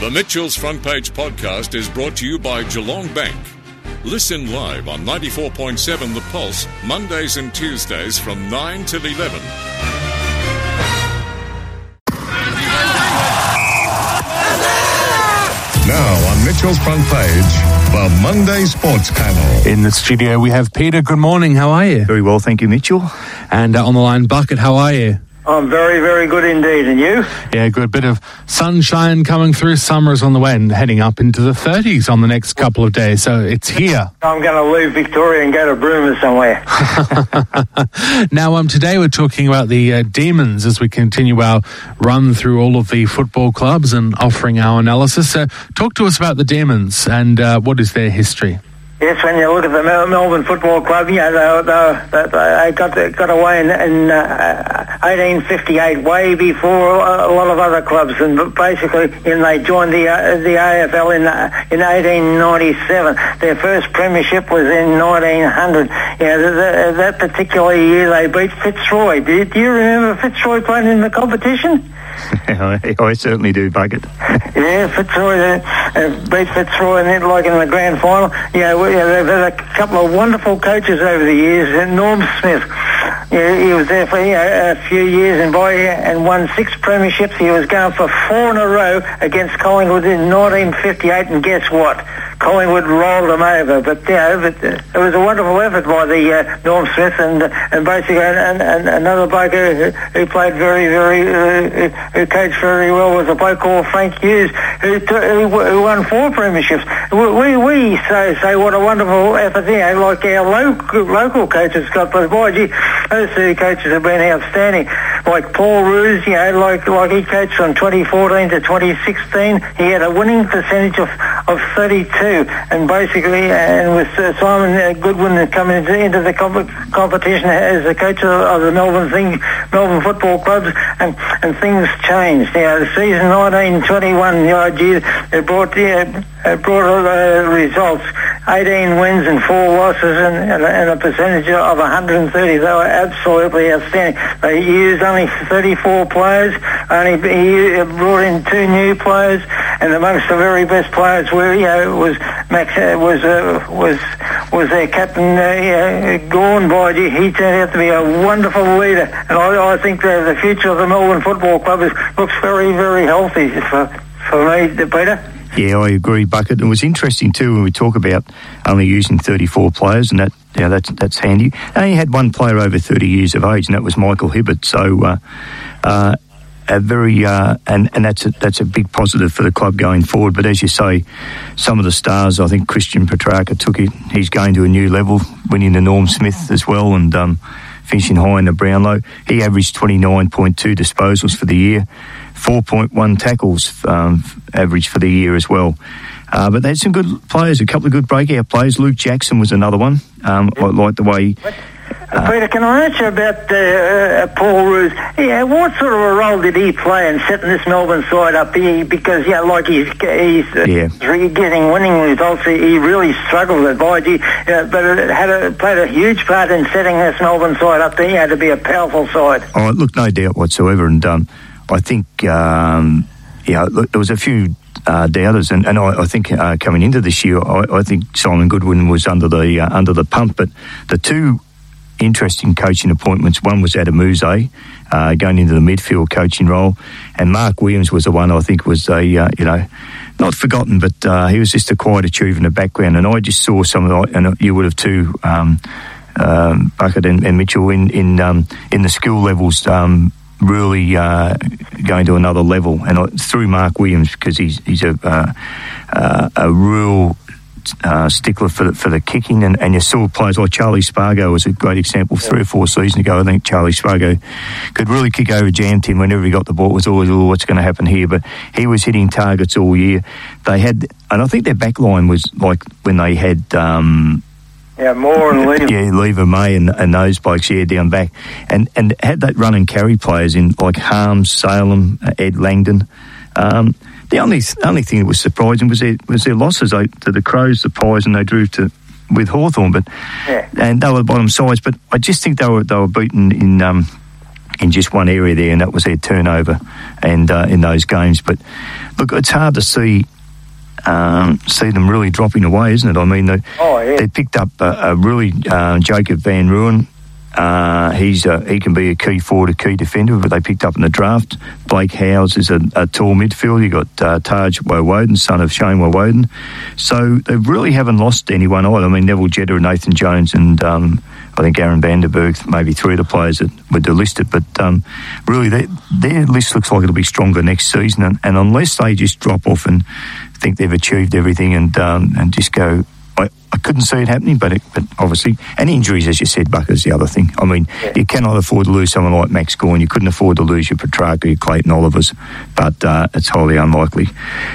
The Mitchell's Front Page podcast is brought to you by Geelong Bank. Listen live on 94.7 The Pulse, Mondays and Tuesdays from 9 till 11. Now on Mitchell's front page, the Monday Sports Panel. In the studio, we have Peter. Good morning. How are you? Very well, thank you, Mitchell. And uh, on the line, Bucket. How are you? I'm very, very good indeed. And you? Yeah, good. Bit of sunshine coming through. Summer's on the way and heading up into the 30s on the next couple of days. So it's here. I'm going to leave Victoria and go to Broome somewhere. now, um, today we're talking about the uh, Demons as we continue our run through all of the football clubs and offering our analysis. So, talk to us about the Demons and uh, what is their history. Yes, when you look at the Melbourne Football Club, know, they, they, they got got away in, in uh, 1858, way before a lot of other clubs, and basically, and they joined the uh, the AFL in uh, in 1897. Their first premiership was in 1900. You know, the, that particular year they beat Fitzroy. Do, do you remember Fitzroy playing in the competition? I certainly do, Bucket. yeah, Fitzroy uh, beat Fitzroy and then like in the grand final. Yeah, we, uh, they've had a couple of wonderful coaches over the years. Norm Smith, yeah, he was there for you know, a few years and by and won six premierships. He was going for four in a row against Collingwood in 1958. And guess what? Collingwood rolled them over. But you know, but, uh, it was a wonderful effort by the uh, Norm Smith and and basically and, and another bloke who, who played very very uh, who coached very well was a bloke called Frank Hughes who, who, who won four premierships. We we say say what a wonderful effort you know, like our local local coaches got. Gee, those two coaches have been outstanding. Like Paul Roos, you know, like like he coached from 2014 to 2016. He had a winning percentage of of 32 and basically, and with uh, Simon Goodwin coming into, the comp- competition as the coach of, the Melbourne thing, Melbourne football clubs, and, and things changed. Know, the season 1921, you know, gee, it brought uh, it brought uh, results: 18 wins and four losses, and, and, and a percentage of 130. They were absolutely outstanding. They used only 34 players. Only he brought in two new players, and amongst the very best players were, you know, was Max uh, was uh, was was their captain uh, Gawn by he turned out to be a wonderful leader, and I, I think the, future of the Melbourne Football Club is, looks very very healthy for for me, Peter. Yeah, I agree, Bucket. It was interesting too when we talk about only using 34 players, and that yeah, that's that's handy. They only had one player over 30 years of age, and that was Michael Hibberd. So. Uh, uh, a very uh, and and that's a, that's a big positive for the club going forward. But as you say, some of the stars, I think Christian Petracca took it. He's going to a new level, winning the Norm Smith as well, and um, finishing high in the Brownlow. He averaged twenty nine point two disposals for the year, four point one tackles um, average for the year as well. Uh, but they had some good players, a couple of good breakout players. Luke Jackson was another one. Um, I like the way. Uh, Peter, can I ask you about uh, uh, Paul Roos? Yeah, what sort of a role did he play in setting this Melbourne side up? He, because, yeah, like he's, he's uh, yeah. getting winning results. He, really struggled at Vigie, uh, but it had a, played a huge part in setting this Melbourne side up. He had to be a powerful side. Oh, look, no doubt whatsoever. And um, I think, um, yeah, look, there was a few uh, doubters, and, and I, I think uh, coming into this year, I, I, think Simon Goodwin was under the uh, under the pump. But the two interesting coaching appointments. One was Adam Yze, uh, going into the midfield coaching role, and Mark Williams was the one I think was a uh, you know not forgotten, but uh, he was just a quiet achiever in the background. And I just saw some of the, and you would have too, um, um, Bucket and, and, Mitchell in in um, in the skill levels. Um, really uh, going to another level, and through Mark Williams because he's he's a uh, uh, a real uh, stickler for the, for the kicking, and, and you saw players like Charlie Spargo was a great example. Three or four seasons ago, I think Charlie Spargo could really kick over Jam Tim whenever he got the ball. It was always, oh, what's going to happen here? But he was hitting targets all year. They had, and I think their back line was like when they had. Um, yeah, more and Lever. Yeah, Lever May and, and those blokes, yeah, down back. And and had that run and carry players in like Harmes, Salem, uh, Ed Langdon. Um, the only only thing that was surprising was their was their losses they, to the Crows, the Pies, and they drew to with Hawthorn, but yeah. and they were the bottom sides. But I just think they were they were beaten in um, in just one area there, and that was their turnover, and uh, in those games. But look, it's hard to see um, see them really dropping away, isn't it? I mean, they, Oh, yeah. they picked up a, a really uh, Jacob Van Rooyen. Uh, he's a, he can be a key forward, a key defender, but they picked up in the draft. Blake Howes is a, a tall midfielder. You've got uh, Taj Woewodin, son of Shane Woewodin. So they really haven't lost anyone either. I mean, Neville Jetta, and Nathan Jones, and um, I think Aaron vandenBerg, maybe three of the players that were delisted. But um, really, they, their list looks like it'll be stronger next season. And, and unless they just drop off and think they've achieved everything and um, and just go. I, I couldn't see it happening, but it, but obviously, and injuries, as you said, Buck, is the other thing. I mean, you cannot afford to lose someone like Max Gawn. You couldn't afford to lose your Petracca, your Clayton Olivers, but uh, it's highly unlikely.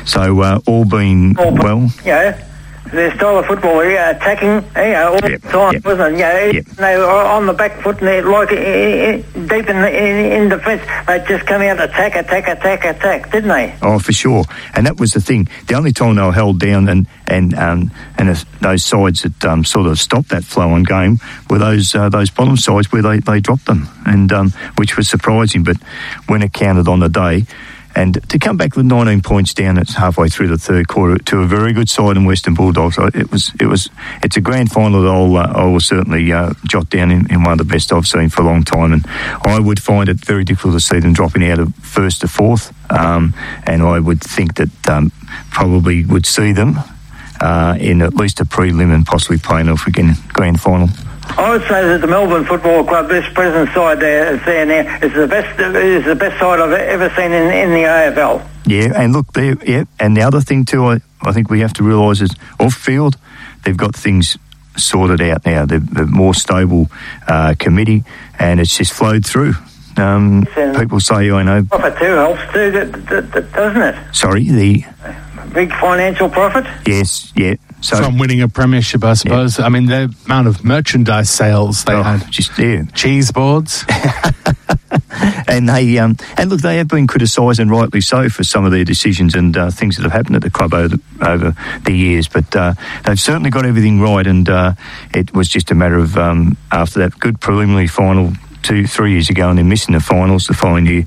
So, uh, all being All- well, You know, their style of football, yeah, attacking, yeah, all Yep, the time, yep. wasn't it? Know, Yep. they were on the back foot and they're like deep in, the, in, in defence. They'd just come out, attack, attack, attack, attack, didn't they? Oh, for sure. And that was the thing. The only time they were held down and and um, and those sides that um, sort of stopped that flow on game were those uh, those bottom sides where they, they dropped them, and um, which was surprising. But when it counted on the day. And to come back with 19 points down, it's halfway through the third quarter to a very good side in Western Bulldogs. It was, it was, it's a grand final that I'll, uh, I will certainly uh, jot down in, in one of the best I've seen for a long time. And I would find it very difficult to see them dropping out of first to fourth. Um, and I would think that um, probably would see them uh, in at least a prelim and possibly playing off again grand final. I would say that the Melbourne Football Club, this present side there, is there now, is the best is the best side I've ever seen in, in the AFL. Yeah, and look. Yeah, and the other thing too, I, I think we have to realise is off field, they've got things sorted out now. They're, they're more stable uh, committee, and it's just flowed through. Um, people say, I know. Profit too helps too, that- that- that- doesn't it? Sorry, the Big financial profit. yes, yeah. So From winning a premiership, I suppose. I mean, the amount of merchandise sales they oh, had. just yeah, Cheese boards. and they um, and look, they have been criticised and rightly so for some of their decisions and uh, things that have happened at the club over the, over the years. But uh, they've certainly got everything right, and uh, it was just a matter of um, after that good preliminary final two three years ago, and then missing the finals the following year.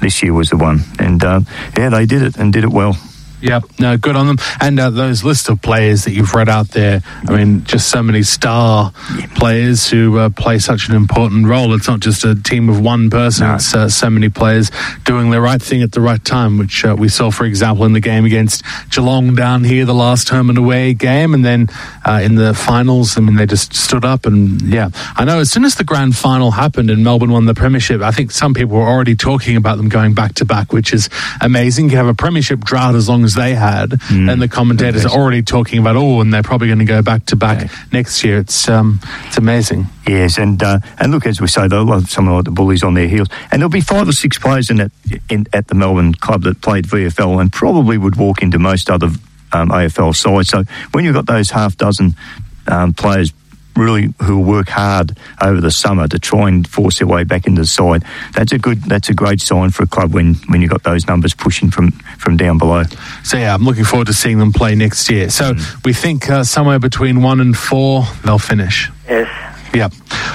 This year was the one, and uh, yeah, they did it and did it well. Yep, no, good on them. And uh, those list of players that you've read out there, I mean, just so many star players who uh, play such an important role. It's not just a team of one person, No. it's uh, so many players doing the right thing at the right time, which uh, we saw, for example, in the game against Geelong down here, the last home and away game. And then uh, in the finals, I mean, they just stood up. And yeah, I know as soon as the grand final happened and Melbourne won the premiership, I think some people were already talking about them going back to back, which is amazing. You have a premiership drought as long as they had, and the commentators are already talking about, oh, and they're probably going to go back to back next year. It's um, it's amazing. Yes, and uh, and look, as we say, they'll have someone like the Bullies on their heels, and there'll be five or six players in that in, at the Melbourne club that played VFL and probably would walk into most other um, AFL sides. So when you've got those half dozen um, players really who will work hard over the summer to try and force their way back into the side, that's a good, that's a great sign for a club when when you've got those numbers pushing from from down below. So yeah, I'm looking forward to seeing them play next year. So we think uh, somewhere between one and four they'll finish. Yes. Yep.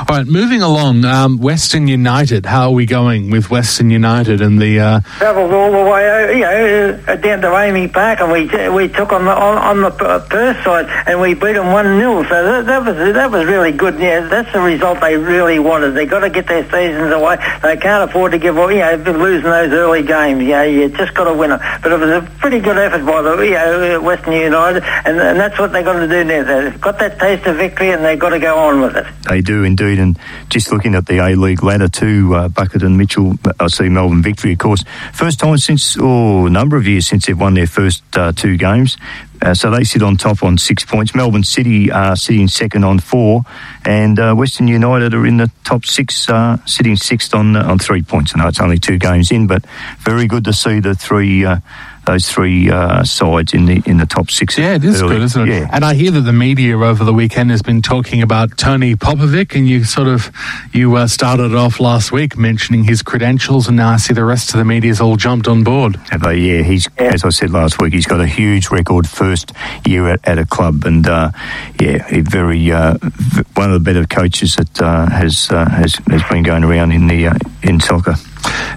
All right, moving along. Um, Western United. How are we going with Western United and the? Uh, Travelled all the way, uh, you know, uh, down to AAMI Park, and we we took on the on, on the uh, Perth side, and we beat them one 0 So that, that was that was really good. Yeah, that's the result they really wanted. They got to get their seasons away. They can't afford to give, up, you know, losing those early games. You know, you just got to win them. But it was a pretty good effort by the, you know, Western United, and, and that's what they got to do now. They've got that taste of victory, and they've got to go on with it. They do indeed, and just looking at the A League ladder too, uh, Bucket and Mitchell, I see Melbourne victory, of course. First time since, oh, a number of years since they've won their first uh, two games. Uh, so they sit on top on six points. Melbourne City are sitting second on four, and uh, Western United are in the top six, uh, sitting sixth on uh, on three points. I know it's only two games in, but very good to see the three uh, those three uh, sides in the in the top six. Yeah, it is early. good, isn't it? Yeah. And I hear that the media over the weekend has been talking about Tony Popovic, and you sort of you uh, started off last week mentioning his credentials, and now I see the rest of the media's all jumped on board. Have they? Yeah, he's as I said last week, he's got a huge record first year at, at a club, and uh, yeah, very uh, v- one of the better coaches that uh, has, uh, has has been going around in the uh, in soccer.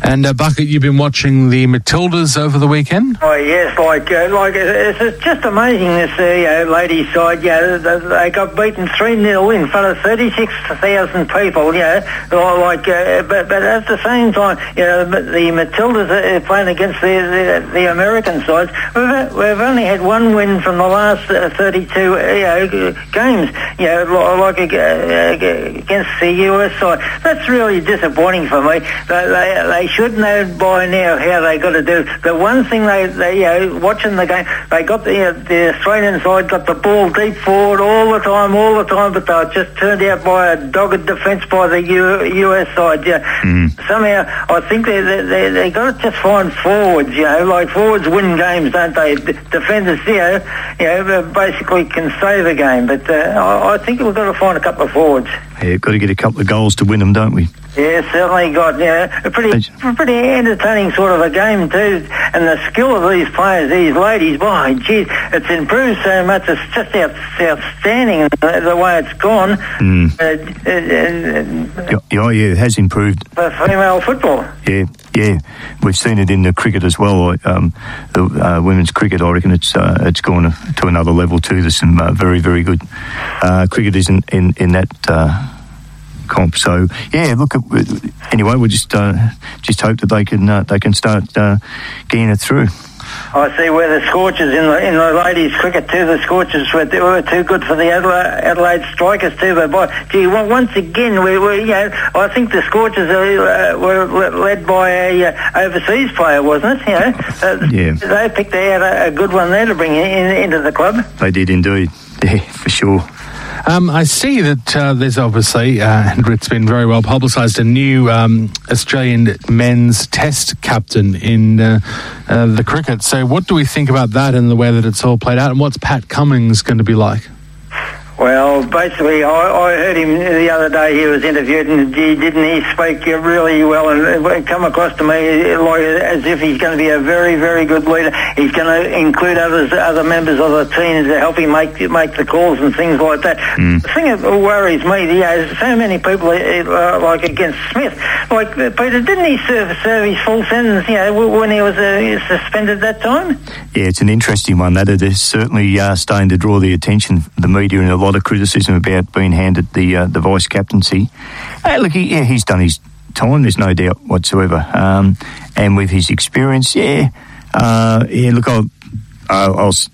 And uh, Bucket, you've been watching the Matildas over the weekend. Oh yes, like uh, like it's, just amazing this uh, ladies' side. Yeah, they, got beaten three 0 in front of thirty six thousand people. Yeah, like uh, but but at the same time, you know, the Matildas are playing against the the, the American sides. We've, we've only had one win from the last uh, thirty two you know, games. You know, like uh, against the US side. That's really disappointing for me. They, they, they should know by now how they got to do. The one thing they, they you know, watching the game, they got the uh, the Australian side got the ball deep forward all the time, all the time, but they were just turned out by a dogged defence by the U, US side. Yeah, somehow I think they they, they, they got to just find forwards. You know, like forwards win games, don't they? D- defenders, you know, you know, basically can save a game, but uh, I, I think we've got to find a couple of forwards. Yeah, got to get a couple of goals to win them, don't we? Yeah, certainly got yeah, a pretty pretty entertaining sort of a game too, and the skill of these players, these ladies, boy, geez, it's improved so much. It's just out, outstanding the, the way it's gone. Uh, uh, uh, Yeah, oh, yeah, it has improved. for female football. Yeah, yeah, we've seen it in the cricket as well. Um, the uh, women's cricket, I reckon it's uh, it's gone to, another level too. There's some uh, very very good uh, cricketers in in, in that. Uh, Comp. So yeah, look. At, anyway, we'll just uh, just hope that they can uh, they can start uh, getting it through. I see where the Scorchers in the in the ladies cricket too. The Scorchers were, were too good for the Adelaide, Adelaide Strikers too. But boy, gee, well, once again, we, we you know, I think the Scorchers are, uh, were led by a uh, overseas player, wasn't it? You know, uh, Yeah. They picked out a, a good one there to bring in, in, into the club. They did indeed. Yeah, for sure. Um, I see that uh, there's obviously, uh, and it's been very well publicised, a new um, Australian men's Test captain in uh, uh, the cricket. So, what do we think about that and the way that it's all played out, and what's Pat Cummins going to be like? Well, basically, I, I heard him the other day. He was interviewed, and he didn't he speak really well, and it come across to me like as if he's going to be a very, very good leader. He's going to include others, other members of the team to help him make make the calls and things like that. The thing that worries me, you know, so many people uh, like against Smith. Like uh, Peter, didn't he serve, serve his full sentence? You know, when he was uh, suspended that time. Yeah, it's an interesting one. That it is certainly uh, starting to draw the attention the media and a lot of criticism about being handed the uh, the vice captaincy. Uh, look, he, yeah, he's done his time. There's no doubt whatsoever. Um, and with his experience, yeah, uh, yeah. Look, I'll, I'll, I'll, s-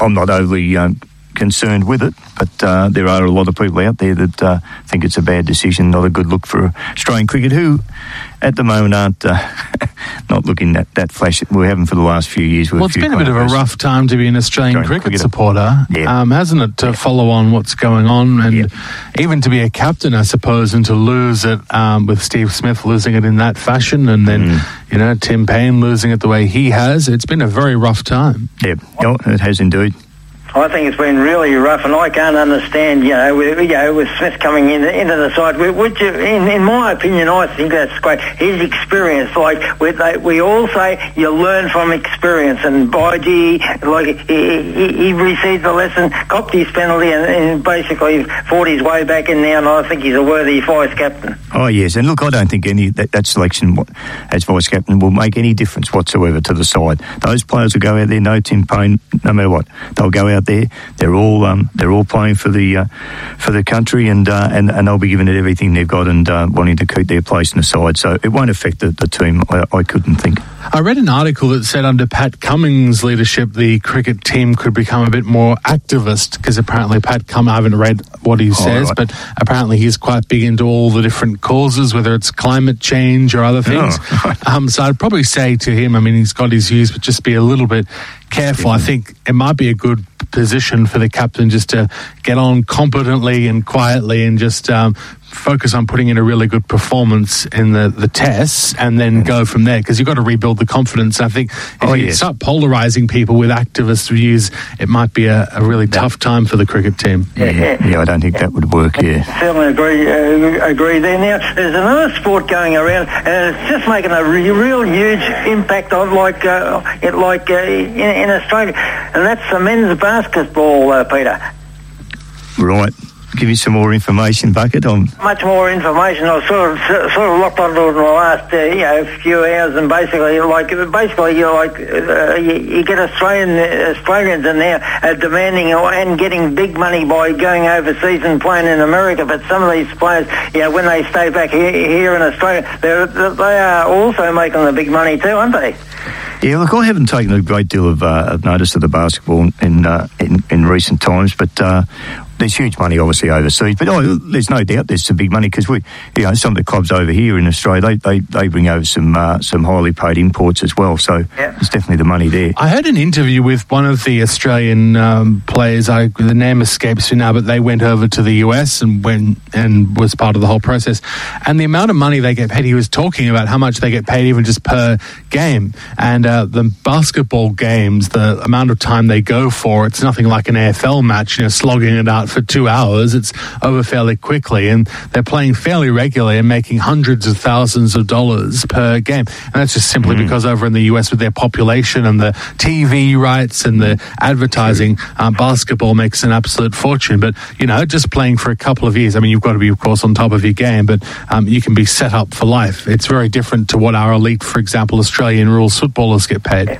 I'm not overly um, concerned with it, but uh, there are a lot of people out there that uh, think it's a bad decision, not a good look for Australian cricket, who at the moment aren't uh, not looking that, that flash we haven't for the last few years. with Well, it's been a bit of a rough time to be an Australian Australian cricket cricketer. supporter, Yeah. um, hasn't it? To follow on what's going on, and Yeah. even to be a captain, I suppose, and to lose it um, with Steve Smith losing it in that fashion, and then Mm. you know Tim Paine losing it the way he has. It's been a very rough time. Yeah, yeah, it has indeed. I think it's been really rough, and I can't understand, you know, with, you know, with Smith coming in, into the side. Which, you- in, in my opinion, I think that's great. His experience, like we, they, we all say, you learn from experience. And Baiji, like he, he, he received the lesson, copped his penalty, and, and basically fought his way back in now. And I think he's a worthy vice captain. Oh yes, and look, I don't think any that, that selection as vice captain will make any difference whatsoever to the side. Those players will go out there, no Tim Paine, no matter what, they'll go out there. They're all um, they're all playing for the uh, for the country, and uh, and and they'll be giving it everything they've got and uh, wanting to keep their place in the side. So it won't affect the, the team. I, I couldn't think. I read an article that said under Pat Cummins' leadership, the cricket team could become a bit more activist because apparently Pat Cummins, I haven't read what he says, right. but apparently he's quite big into all the different causes, whether it's climate change or other things. um, so I'd probably say to him, I mean, he's got his views, but just be a little bit careful. I think it might be a good position for the captain just to get on competently and quietly and just um, focus on putting in a really good performance in the, the tests and then go from there because you've got to rebuild the confidence. I think if Oh, you yes. start polarizing people with activist views, it might be a, a really tough time for the cricket team. Yeah, yeah, I don't think that would work. Yeah. Certainly agree, uh, agree there. Now, there's another sport going around, and it's just making a re- real huge impact on, like, uh, it, like uh, in, in Australia, and that's the men's basketball, uh, Peter. Right. Give you some more information, Bucket. On Much more information. I sort of sort of locked onto it in the last uh, you know few hours, and basically like basically you're like uh, you, you get Australian Australians in there uh, demanding and getting big money by going overseas and playing in America. But some of these players, you know, when they stay back here, here in Australia, they're, they are also making the big money too, aren't they? Yeah, look, I haven't taken a great deal of, uh, of notice of the basketball in uh, in, in recent times, but uh, there's huge money obviously overseas. But oh, there's no doubt there's some big money because we, you know, some of the clubs over here in Australia they, they, they bring over some uh, some highly paid imports as well. So Yeah. there's definitely the money there. I heard an interview with one of the Australian um, players. I, the name escapes me now, but they went over to the US and went and was part of the whole process. And the amount of money they get paid, he was talking about how much they get paid even just per game. And uh, the basketball games, the amount of time they go for, it's nothing like an AFL match. You know, slogging it out for two hours. It's over fairly quickly, and they're playing fairly regularly and making hundreds of thousands of dollars per game. And that's just simply because over in the US, with their population and the TV rights and the advertising, uh, basketball makes an absolute fortune. But you know, just playing for a couple of years, I mean, you've got to be, of course, on top of your game, but um, you can be set up for life. It's very different to what our elite, for example, Australian rules footballers get paid.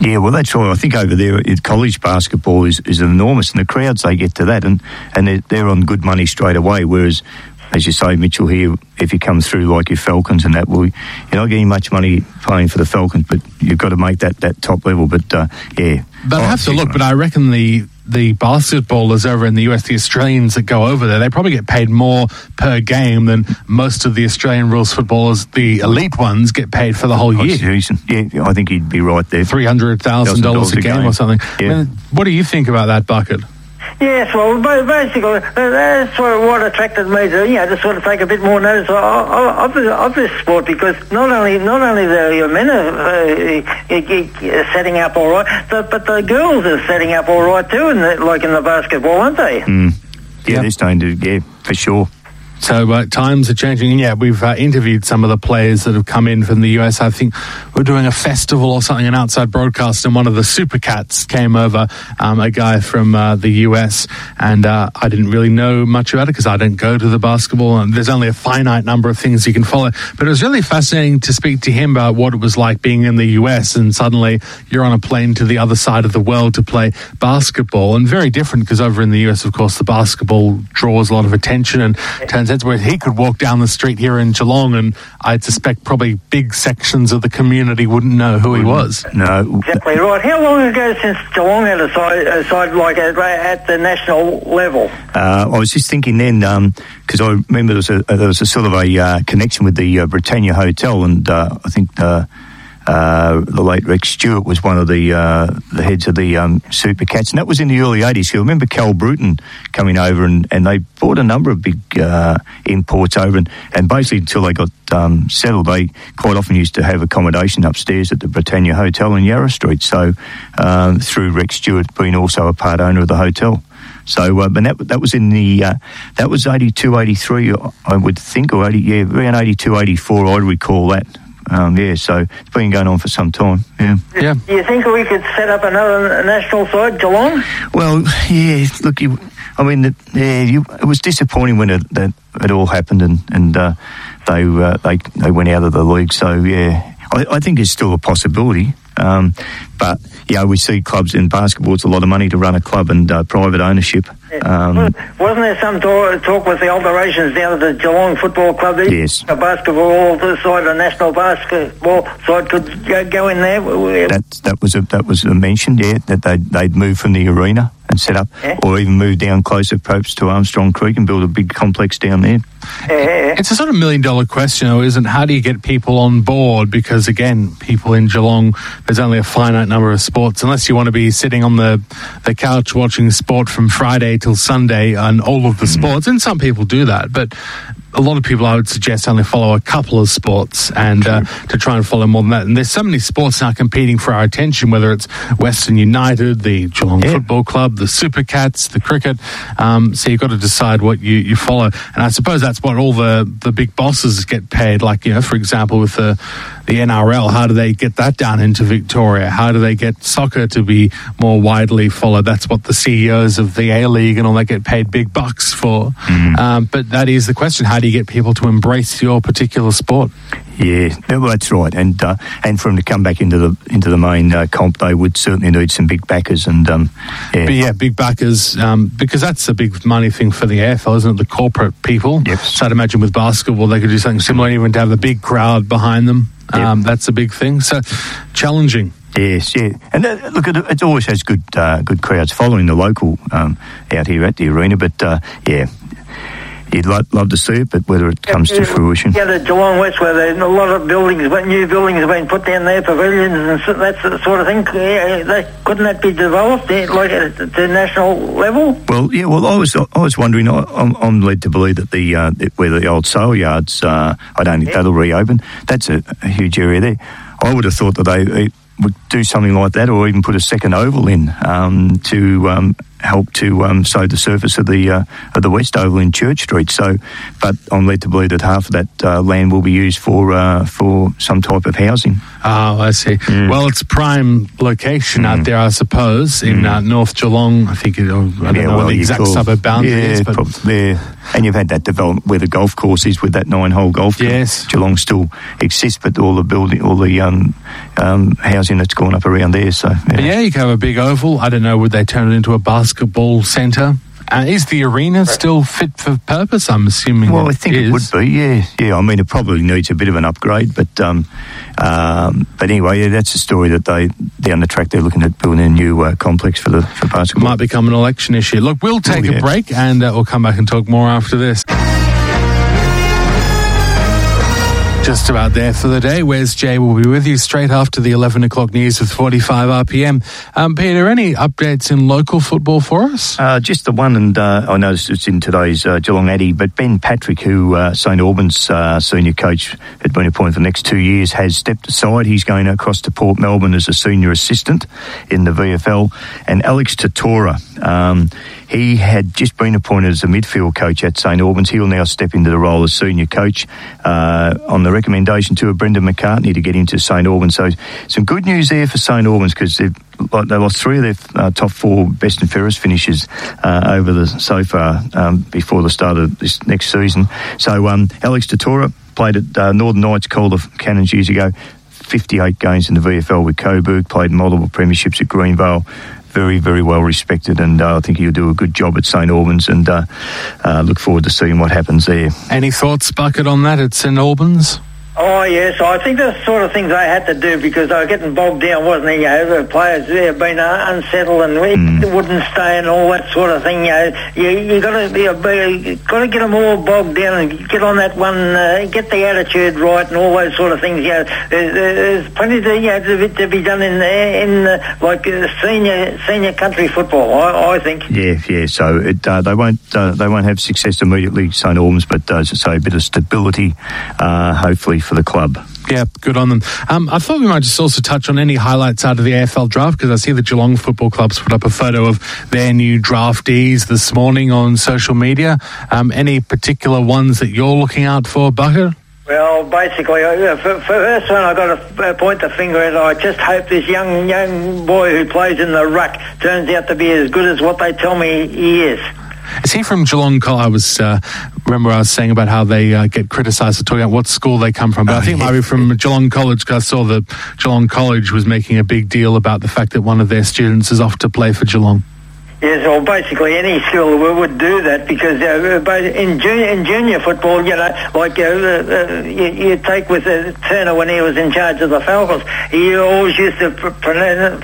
Yeah, well, that's right. I think over there, college basketball is, is enormous, and the crowds they get to that, and and they're, they're on good money straight away. Whereas, as you say, Mitchell, here, if you come through like your Falcons and that, well, you're not getting much money playing for the Falcons, but you've got to make that, that top level. But uh, yeah, But I Oh, have to look. But I reckon the the basketballers over in the US, the Australians that go over there, they probably get paid more per game than most of the Australian rules footballers, the elite ones, get paid for the whole Oh, year. Yeah, I think he'd be right there. Three hundred thousand dollars a $1,000 a game game. or something. Yeah. I mean, what do you think about that bucket? Yes, well, basically, uh, that's sort of what attracted me to, you know, to sort of take a bit more notice of, of, of, this, sport because not only not only the men are uh, setting up all right, but, but the girls are setting up all right too, in the, like in the basketball, aren't they? Yeah, Yeah. they're starting to, yeah, for sure. So uh, times are changing, and yeah, we've uh, interviewed some of the players that have come in from the US. I think we're doing a festival or something, an outside broadcast, and one of the Supercats came over, um, a guy from uh, the US, and uh, I didn't really know much about it because I don't go to the basketball, and there's only a finite number of things you can follow. But it was really fascinating to speak to him about what it was like being in the US, and suddenly you're on a plane to the other side of the world to play basketball, and very different because over in the US, of course, the basketball draws a lot of attention, and turns out where he could walk down the street here in Geelong, and I'd suspect probably big sections of the community wouldn't know who he was. No, Exactly right. How long ago since Geelong had a side, a side like at, at the national level? Uh, I was just thinking then, because I remember there was a there was a sort of a uh, connection with the uh, Britannia Hotel, and uh, I think uh, the late Rick Stewart was one of the uh, the heads of the um, Super Cats, and that was in the early '80s. You remember Cal Bruton coming over, and, and they bought a number of big uh, imports over, and, and basically until they got um, settled, they quite often used to have accommodation upstairs at the Britannia Hotel in Yarra Street. So um, through Rick Stewart being also a part owner of the hotel. So, uh, but that that was in the uh, that was 82, 83, I would think, or 80, yeah, around 82, 84, I recall that. Um, yeah, so it's been going on for some time. Yeah. Yeah. Do you think we could set up another national side, Geelong? Well, yeah. Look, you, I mean, the, yeah, you, it was disappointing when it that it all happened, and and uh, they uh, they they went out of the league. So yeah, I, I think it's still a possibility. Um, but yeah, we see clubs in basketball. It's a lot of money to run a club and uh, private ownership. Um, Wasn't there some talk, talk with the alterations down at the Geelong Football Club? Yes. The basketball side, the national basketball side could go, go in there. that that was a, that was mentioned, yeah, that they'd, they'd move from the arena and set up, Yeah. or even move down closer, perhaps to Armstrong Creek and build a big complex down there. Yeah. It's a sort of million dollar question, though, isn't how do you get people on board? Because again, people in Geelong, there's only a finite number of sports. Unless you want to be sitting on the, the couch watching sport from Friday till Sunday and all of the hmm. sports, and some people do that. But a lot of people, I would suggest, only follow a couple of sports and uh, to try and follow more than that. And there's so many sports now competing for our attention, whether it's Western United, the Geelong Yeah. Football Club, the Super Cats, the cricket. Um, so you've got to decide what you, you follow. And I suppose that's what all the, the big bosses get paid. Like, you know, for example, with the, the NRL, how do they get that down into Victoria? How do they get soccer to be more widely followed? That's what the CEOs of the A League and all that get paid big bucks for. Um, but that is the question: How do you get people to embrace your particular sport? Yeah, that's right. And uh, and for them to come back into the into the main uh, comp, they would certainly need some big backers. And um, yeah, yeah, big backers, um, because that's a big money thing for the AFL, isn't it? The corporate people. Yep. So I'd imagine with basketball, they could do something similar, even to have the big crowd behind them. Um, That's a big thing. So challenging. Yes, yeah, and uh, look, it, it always has good uh, good crowds following the local um, out here at the arena. But uh, yeah, you'd lo- love to see it, but whether it comes to fruition, Yeah, the Geelong West, where there's a lot of buildings, but new buildings have been put down there, pavilions and so, that sort of thing. Yeah, they, couldn't that be developed like at the national level? Well, yeah. Well, I was I was wondering. I, I'm, I'm led to believe that the uh, where the old sale yards. Uh, I don't think that'll reopen. That's a, a huge area there. I would have thought that they, they would do something like that, or even put a second oval in um, to um, help to um, sow the surface of the uh, of the West Oval in Church Street. So, but I'm led to believe that half of that uh, land will be used for uh, for some type of housing. Oh, I see. Mm. Well, it's prime location out there, I suppose, in uh, North Geelong. I think it, I don't know what Mm. well, the exact call- suburb boundary yeah, is, but prob- there. And you've had that development where the golf course is with that nine-hole golf. course. Yes. Geelong still exists, but all the building, all the um, um, housing that's gone up around there. So But yeah, you could have a big oval. I don't know, would they turn it into a basketball centre? Uh, is the arena still fit for purpose? I'm assuming. Well, I think it would be. Yeah, yeah. I mean, it probably needs a bit of an upgrade, but um, um, but anyway, yeah, that's a story that they down the track they're looking at building a new uh, complex for the for basketball. Might become an election issue. Look, we'll take Oh, yeah. a break and uh, we'll come back and talk more after this. Just about there for the day. Where's Jay? We'll be with you straight after the 11 o'clock news with 45 RPM. Um, Peter, any updates in local football for us? Uh, just the one, and uh, I noticed it's in today's uh, Geelong Addy, but Ben Patrick, who uh, St Albans uh, senior coach had been appointed for the next two years, has stepped aside. He's going across to Port Melbourne as a senior assistant in the VFL. And Alex Tatora, um, he had just been appointed as a midfield coach at St Albans. He will now step into the role as senior coach uh, on the recommendation to Brendan McCartney to get into St Albans. So some good news there for St Albans because they've like they lost three of their uh, top four best and fairest finishes uh, over the so far um, before the start of this next season. So um, Alex Tatora played at uh, Northern Knights Calder Cannons years ago. 58 games in the VFL with Coburg, played multiple premierships at Greenvale. Very, very well respected, and uh, I think he'll do a good job at St Albans. And uh, uh, look forward to seeing what happens there. Any thoughts, Bucket, on that? It's in Albans. Oh yes, I think that's the sort of things they had to do because they were getting bogged down, wasn't it? You know, the players there been uh, unsettled and we wouldn't stay and all that sort of thing. You know, you, you got to be, a, got to get them all bogged down and get on that one, uh, get the attitude right and all those sort of things. You know, there's, there's plenty to, you know, to, be- to be done in in uh, like uh, senior senior country football. I, I think. Yeah, yeah. So it, uh, they won't uh, they won't have success immediately, St Albans, but uh, as I say, a bit of stability, uh, hopefully for the club. Yeah, good on them. Um, I thought we might just also touch on any highlights out of the AFL draft because I see the Geelong Football Club's put up a photo of their new draftees this morning on social media. Um, any particular ones that you're looking out for, Bucket? Well, basically, uh, for, for first one, I've got to uh, point the finger at. I just hope this young young boy who plays in the ruck turns out to be as good as what they tell me he is. Is he from Geelong College? I was uh, remember I was saying about how they uh, get criticised for talking about what school they come from, but I think it might be from Geelong College because I saw that Geelong College was making a big deal about the fact that one of their students is off to play for Geelong. Yes, well, basically any school would- do that because uh, in junior, in junior football, you know, like uh, uh, you, you take with uh, Turner when he was in charge of the Falcons, he always used to pr- uh,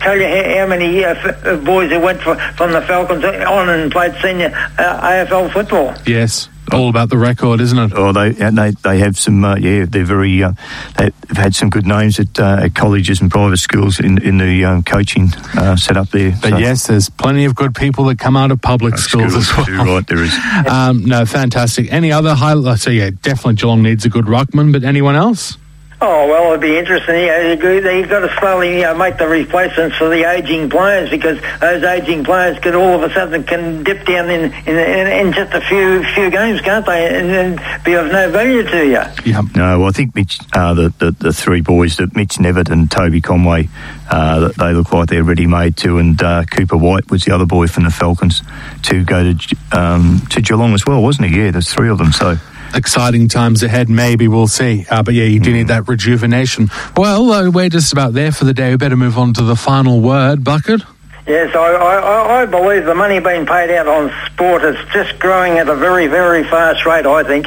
tell you how, many uh, f- uh, boys who went for, from the Falcons on and played senior uh, AFL football. Yes. All about the record, isn't it? Oh, they they, they have some. Uh, yeah, they're very. Uh, they've had some good names at, uh, at colleges and private schools in in the um, coaching uh, set up there. But So- yes, there's plenty of good people that come out of public schools, as well. Right, there is. Um, no, fantastic. Any other highlights? So yeah, definitely Geelong needs a good ruckman, but anyone else? Oh well, it'd be interesting. You know, you- they've got to slowly you know, make the replacements for the aging players because those aging players could all of a sudden can dip down in in, in, in just a few few games, can't they? And, and be of no value to you. Yeah. No, well, I think Mitch, uh, the, the the three boys, that Mitch Knevitt and Toby Conway, uh, that they look like they're ready made to, and uh, Cooper Whyte was the other boy from the Falcons to go to um, to Geelong as well, wasn't he? Yeah, there's three of them. So Exciting times ahead, maybe we'll see. Uh, but yeah, you do need that rejuvenation. Well, uh, we're just about there for the day. We better move on to the final word, Bucket. Yes, I, I, I- I believe the money being paid out on sport is just growing at a very, very fast rate, I think.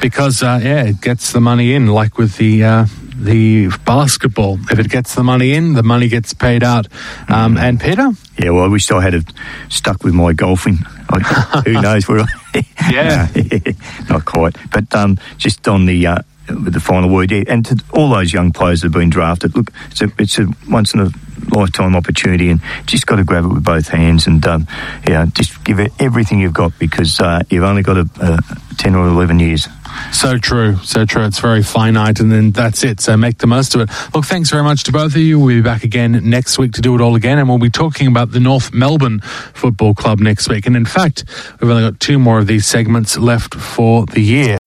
because uh, yeah, it gets the money in, like with the uh, the basketball. If it gets the money in, the money gets paid out. Um, and Peter, yeah, well, I wish I had it stuck with my golfing. I, who knows where? I, Yeah. not quite. But um, just on the. Uh, with the final word, yeah, and to all those young players that have been drafted, look, it's a, it's a once in a lifetime opportunity, and just got to grab it with both hands, and um, yeah, just give it everything you've got because uh, you've only got a, a ten or eleven years. So true, so true. It's very finite, and then that's it. So make the most of it. Look, thanks very much to both of you. We'll be back again next week to do it all again, and we'll be talking about the North Melbourne Football Club next week. And in fact, we've only got two more of these segments left for the year.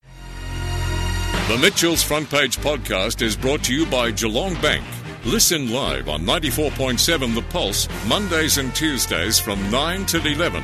The Mitchell's Front Page podcast is brought to you by Geelong Bank. Listen live on 94.7 The Pulse, Mondays and Tuesdays from 9 till 11.